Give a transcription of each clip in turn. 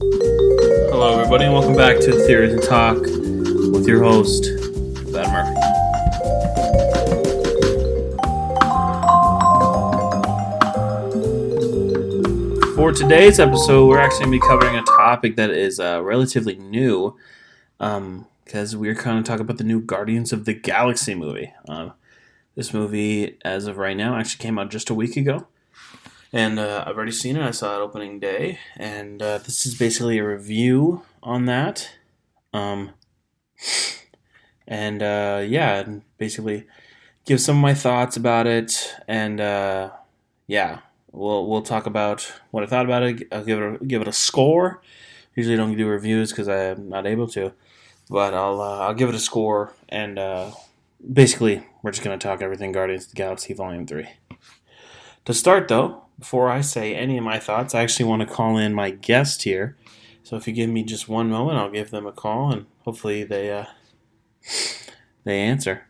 Hello, everybody, and welcome back to Theories and Talk with your host, Ben Murphy. For today's episode, we're actually going to be covering a topic that is uh, relatively new because we're kind of talking about the new Guardians of the Galaxy movie. Uh, this movie, as of right now, actually came out just a week ago. And uh, I've already seen it. I saw it opening day. And uh, this is basically a review on that. Um, and uh, yeah, basically give some of my thoughts about it. And uh, yeah, we'll we'll talk about what I thought about it. I'll give it a, give it a score. Usually don't do reviews because I'm not able to, but I'll uh, I'll give it a score. And uh, basically, we're just gonna talk everything Guardians of the Galaxy Volume Three. To start though, before I say any of my thoughts, I actually want to call in my guest here. So if you give me just one moment, I'll give them a call and hopefully they uh, they answer.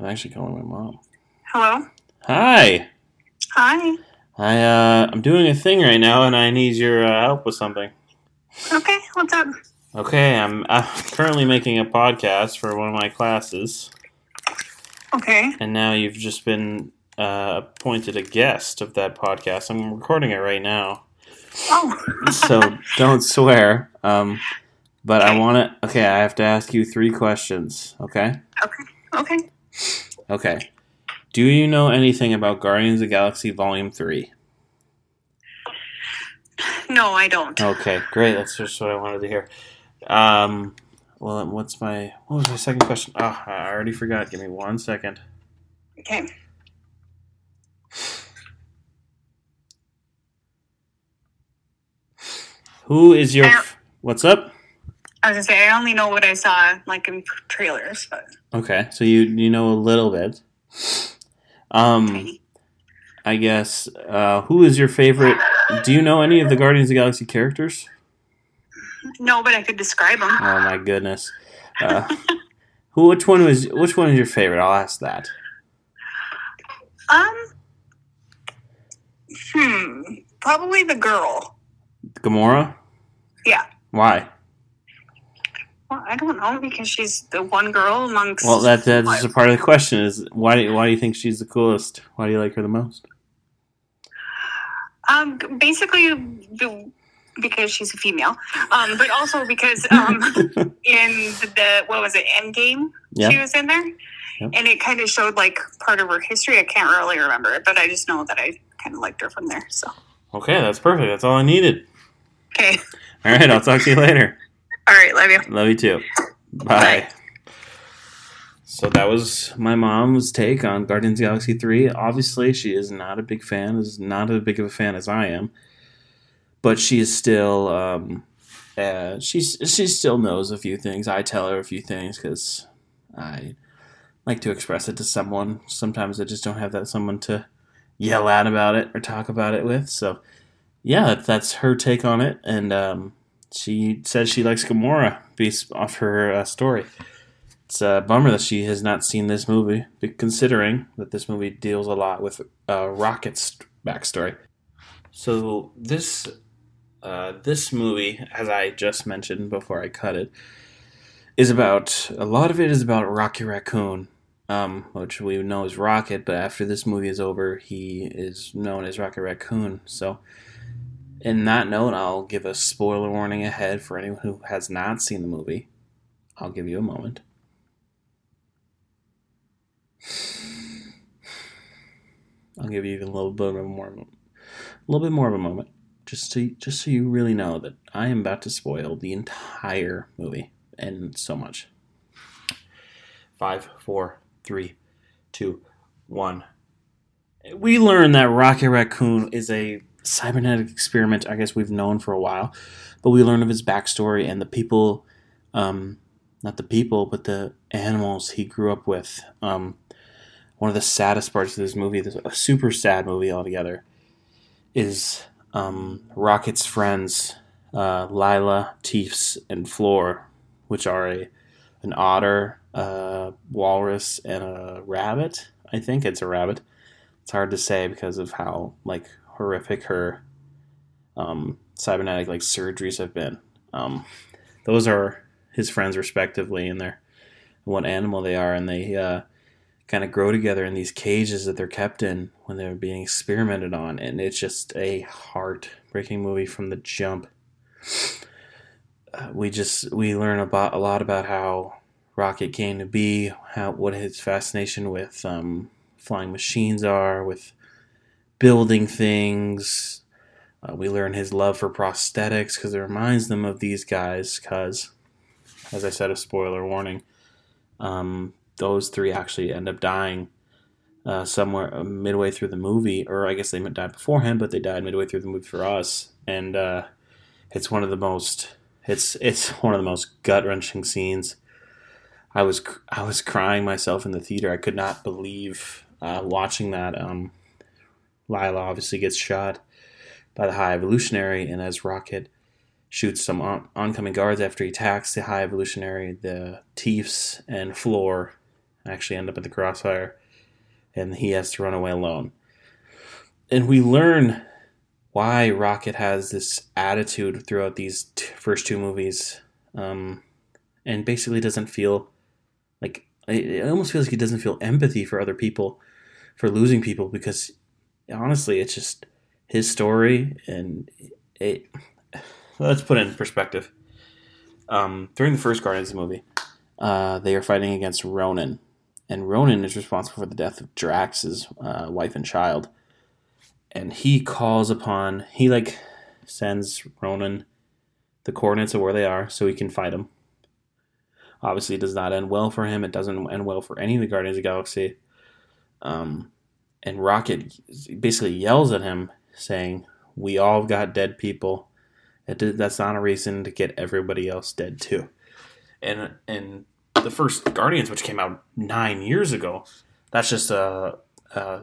I'm actually calling my mom. Hello. Hi. Hi. I uh, I'm doing a thing right now, and I need your uh, help with something. Okay, what's up? Okay, I'm, I'm currently making a podcast for one of my classes, Okay. and now you've just been uh, appointed a guest of that podcast. I'm recording it right now, Oh. so don't swear. Um, but I want to. Okay, I have to ask you three questions. Okay. okay. Okay. Okay. Do you know anything about Guardians of the Galaxy Volume Three? No, I don't. Okay, great. That's just what I wanted to hear. Um, well, what's my what was my second question? Oh, I already forgot. Give me one second. Okay. Who is your? F- What's up? I was gonna say I only know what I saw like in trailers, but Okay, so you you know a little bit. Um, tiny. I guess. Uh, who is your favorite? Do you know any of the Guardians of the Galaxy characters? No, but I could describe them. Oh my goodness. Uh, who? Which one was? Which one is your favorite? I'll ask that. Um. Hmm. Probably the girl. Gamora. Yeah. Why? Well, I don't know because she's the one girl amongst. Well, that that's just a part of the question. Is why? do- Why do you think she's the coolest? Why do you like her the most? Um. Basically, the, because she's a female. Um. But also because um. in the, the what was it Endgame? Yeah. She was in there, Yep. and it kind of showed like part of her history. I can't really remember it, but I just know that I kind of liked her from there. So Okay, that's perfect. That's all I needed. okay, All right, I'll talk to you later. all right, love you. Love you too. Bye. So that was my mom's take on Guardians of the Galaxy 3. Obviously, she is not a big fan, is not as big of a fan as I am. But she is still um uh, she's she still knows a few things. I tell her a few things cuz I like to express it to someone. Sometimes I just don't have that someone to yell at about it or talk about it with. So yeah, that's her take on it and um she says she likes Gamora based off her uh, story. It's a bummer that she has not seen this movie, considering that this movie deals a lot with uh, Rocket's backstory. So this uh, this movie, as I just mentioned before I cut it, is about a lot of it is about Rocky Raccoon, um, which we know is Rocket. But after this movie is over, he is known as Rocket Raccoon. So in that note, I'll give a spoiler warning ahead for anyone who has not seen the movie. I'll give you a moment. I'll give you a little bit more, a little bit more of a moment, just to just so you really know that I am about to spoil the entire movie and so much. Five, four, three, two, one. We learn that Rocket Raccoon is a cybernetic experiment. I guess we've known for a while, but we learn of his backstory and the people, um, not the people, but the animals he grew up with. Um, one of the saddest parts of this movie, this a super sad movie altogether, is um, Rocket's friends, uh, Lylla, Teefs, and Floor, which are a an otter, a walrus, and a rabbit. I think it's a rabbit. it's hard to say because of how like horrific her um, cybernetic like surgeries have been. Um, those are his friends respectively, and they're what animal they are, and they uh, kind of grow together in these cages that they're kept in when they're being experimented on, and it's just a heartbreaking movie from the jump. Uh, we just we learn about a lot about how Rocket came to be, how what his fascination with um, flying machines are, with building things. Uh, we learn his love for prosthetics because it reminds them of these guys. Because, as I said, a spoiler warning, um, those three actually end up dying uh, somewhere uh, midway through the movie, or I guess they died beforehand, but they died midway through the movie for us, and uh, it's one of the most it's it's one of the most gut wrenching scenes. I was I was crying myself in the theater. I could not believe uh, watching that. Um, Lylla obviously gets shot by the High Evolutionary, and as Rocket shoots some on- oncoming guards after he attacks the High Evolutionary, the Teefs and Floor actually end up at the crossfire, and he has to run away alone. And we learn why Rocket has this attitude throughout these t- first two movies, um, and basically doesn't feel like it almost feels like he doesn't feel empathy for other people, for losing people, because honestly, it's just his story, and it let's put it in perspective. Um, during the first Guardians movie, uh, they are fighting against Ronan, and Ronan is responsible for the death of Drax's uh, wife and child. And he calls upon he like sends Ronan the coordinates of where they are so he can fight them. Obviously, it does not end well for him. It doesn't end well for any of the Guardians of the Galaxy. Um, and Rocket basically yells at him, saying, "We all got dead people that's not a reason to get everybody else dead too. And and the first Guardians, which came out nine years ago, that's just a, a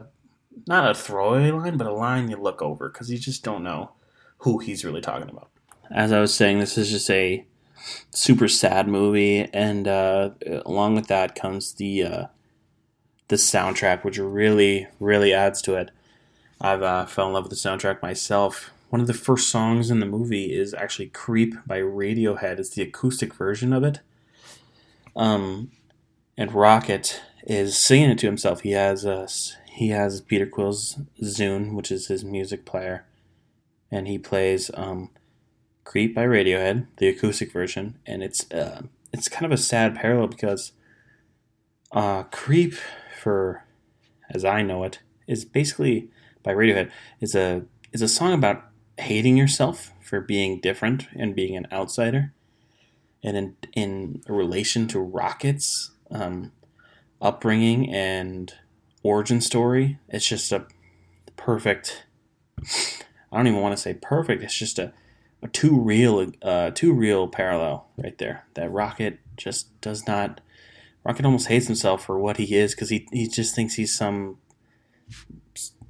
not a throwaway line, but a line you look over because you just don't know who he's really talking about. As I was saying, this is just a super sad movie, and uh, along with that comes the uh, the soundtrack, which really really adds to it. I've uh, fell in love with the soundtrack myself one of the first songs in the movie is actually "Creep" by Radiohead. It's the acoustic version of it. Um, and Rocket is singing it to himself. He has a he has Peter Quill's Zune, which is his music player, and he plays um, "Creep" by Radiohead, the acoustic version, and it's uh, it's kind of a sad parallel because uh, "Creep," for as I know it, is basically by Radiohead is a is a song about hating yourself for being different and being an outsider. And in, in relation to Rocket's um, upbringing and origin story, it's just a perfect. I don't even want to say perfect. It's just a, a too real, uh, too real parallel right there. That Rocket just does not. Rocket almost hates himself for what he is because he, he just thinks he's some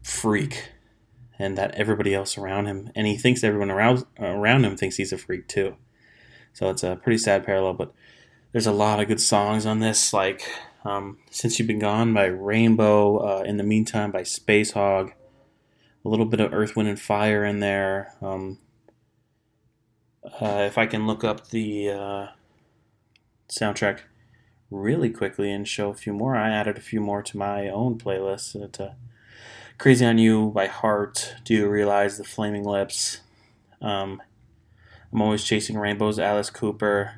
freak and that everybody else around him, and he thinks everyone around around him thinks he's a freak too. So it's a pretty sad parallel, but there's a lot of good songs on this, like um, "Since You've Been Gone" by Rainbow, uh, "In the Meantime" by Spacehog, a little bit of Earth, Wind, and Fire in there. Um, uh, if I can look up the uh, soundtrack really quickly and show a few more, I added a few more to my own playlist to Crazy on You by Heart, Do You Realize the Flaming Lips? Um, I'm Always Chasing Rainbows, Alice Cooper.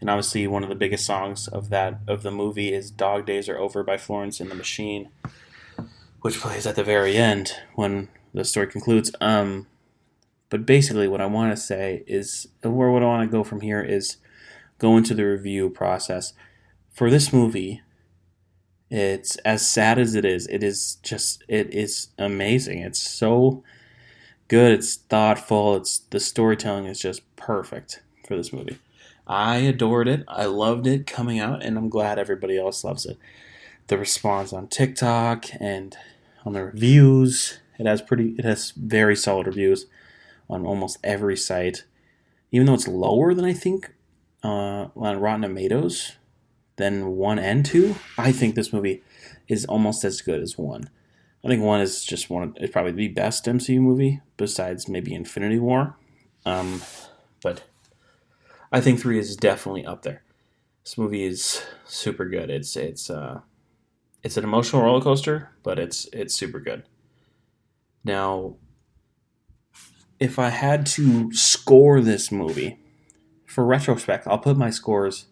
And obviously, one of the biggest songs of that of the movie is "Dog Days Are Over" by Florence and the Machine, which plays at the very end when the story concludes. Um, but basically, what I want to say is, where what I want to go from here is go into the review process for this movie. It's as sad as it is. It is just it is amazing. It's so good. It's thoughtful. It's the storytelling is just perfect for this movie. I adored it. I loved it coming out, and I'm glad everybody else loves it. The response on TikTok and on the reviews, it has pretty. It has very solid reviews on almost every site. Even though it's lower than I think uh, on Rotten Tomatoes, than one and two, I think this movie is almost as good as one. I think one is just one. It's probably the best MCU movie besides maybe Infinity War. Um, but I think three is definitely up there. This movie is super good. It's it's uh, it's an emotional roller coaster, but it's it's super good. Now, if I had to score this movie for retrospect, I'll put my scores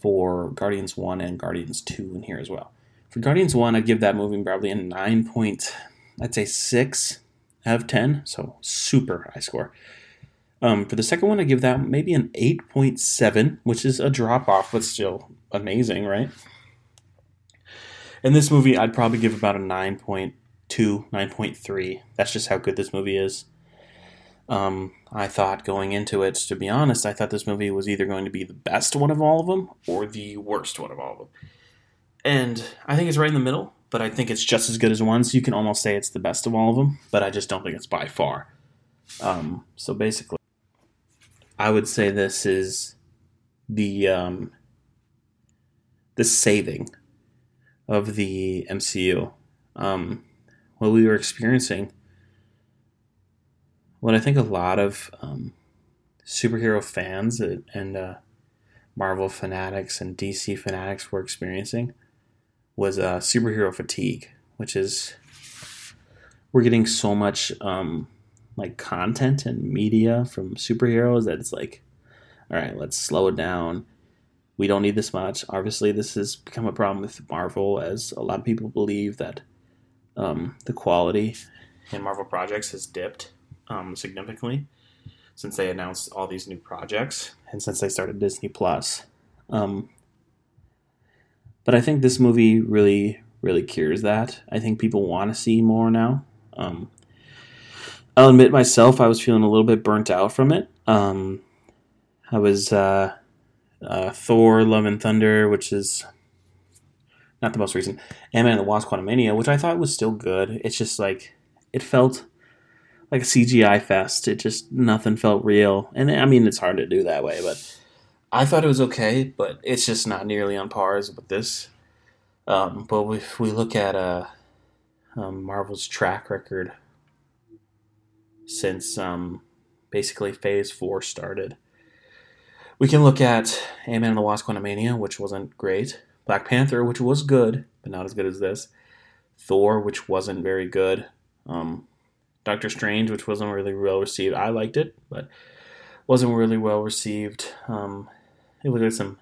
for Guardians One and Guardians Two in here as well. For Guardians One, I'd give that movie probably a nine point, I'd say six out of ten, so super high score. Um, for the second one, I give that maybe an 8.7, which is a drop off, but still amazing, right? And this movie, I'd probably give about a 9.2, 9.3. That's just how good this movie is. Um, I thought going into it, to be honest, I thought this movie was either going to be the best one of all of them or the worst one of all of them. And I think it's right in the middle, but I think it's just as good as one, so you can almost say it's the best of all of them, but I just don't think it's by far. Um, so basically, I would say this is the um, the saving of the MCU. Um, what we were experiencing, what I think a lot of um, superhero fans and uh, Marvel fanatics and DC fanatics were experiencing was uh, superhero fatigue, which is we're getting so much um, like content and media from superheroes that it's like, all right, let's slow it down. We don't need this much. Obviously, this has become a problem with Marvel, as a lot of people believe that um, the quality in Marvel projects has dipped um, significantly since they announced all these new projects and since they started Disney Plus. Um, but I think this movie really, really cures that. I think people want to see more now. Um, I'll admit myself, I was feeling a little bit burnt out from it. Um, I was uh, uh, Thor: Love and Thunder, which is not the most recent, Ant-Man and the Wasp: Quantumania, which I thought was still good. It's just like it felt like a CGI fest. It just nothing felt real, and I mean it's hard to do that way, but I thought it was okay. But it's just not nearly on par with this. Um, but if we look at uh, um, Marvel's track record since um, basically Phase 4 started. We can look at Ant-Man and the Wasp Quantumania, which wasn't great. Black Panther, which was good, but not as good as this. Thor, which wasn't very good. Um, Doctor Strange, which wasn't really well received. I liked it, but wasn't really well received. Um, look at some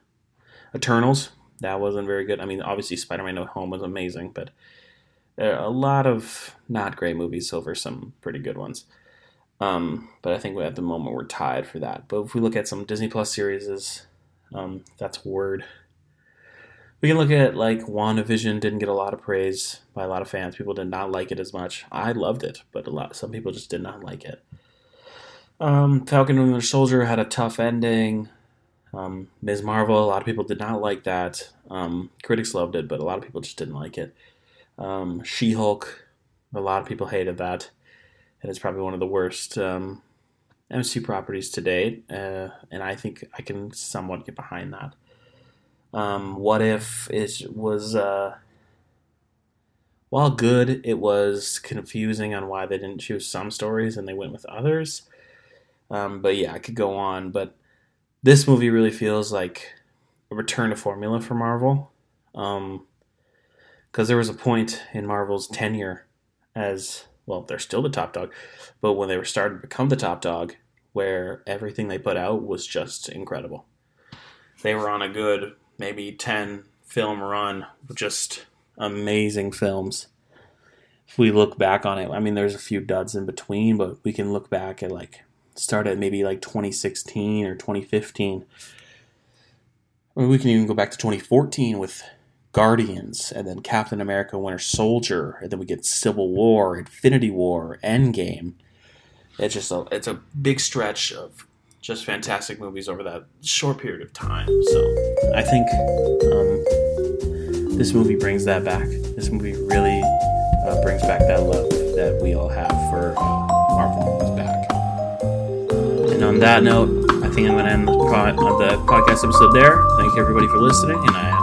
Eternals, that wasn't very good. I mean, obviously Spider-Man No Home was amazing, but there are a lot of not great movies over some pretty good ones. Um, but I think we at the moment we're tied for that. But if we look at some Disney Plus series, um, that's Word. We can look at like WandaVision didn't get a lot of praise by a lot of fans. People did not like it as much. I loved it, but a lot some people just did not like it. Um, Falcon and Winter Soldier had a tough ending. Um, Ms. Marvel, a lot of people did not like that. Um, critics loved it, but a lot of people just didn't like it. Um, she Hulk, a lot of people hated that and it's probably one of the worst um, MC properties to date. Uh, and I think I can somewhat get behind that. Um, what if it was, uh, while good, it was confusing on why they didn't choose some stories and they went with others. Um, but yeah, I could go on. But this movie really feels like a return to formula for Marvel. Because um, there was a point in Marvel's tenure as well, they're still the top dog, but when they were starting to become the top dog, where everything they put out was just incredible. They were on a good maybe 10 film run, just amazing films. If we look back on it, I mean, there's a few duds in between, but we can look back at like, start at maybe like 2016 or 2015. I mean, we can even go back to 2014 with Guardians, and then Captain America Winter Soldier, and then we get Civil War, Infinity War, Endgame. It's just a it's a big stretch of just fantastic movies over that short period of time. So I think um, this movie brings that back. This movie really uh, brings back that love that we all have for uh, Marvel movies back. On that note, I think I'm going to end the, pod- uh, the podcast episode there. Thank you everybody for listening, and I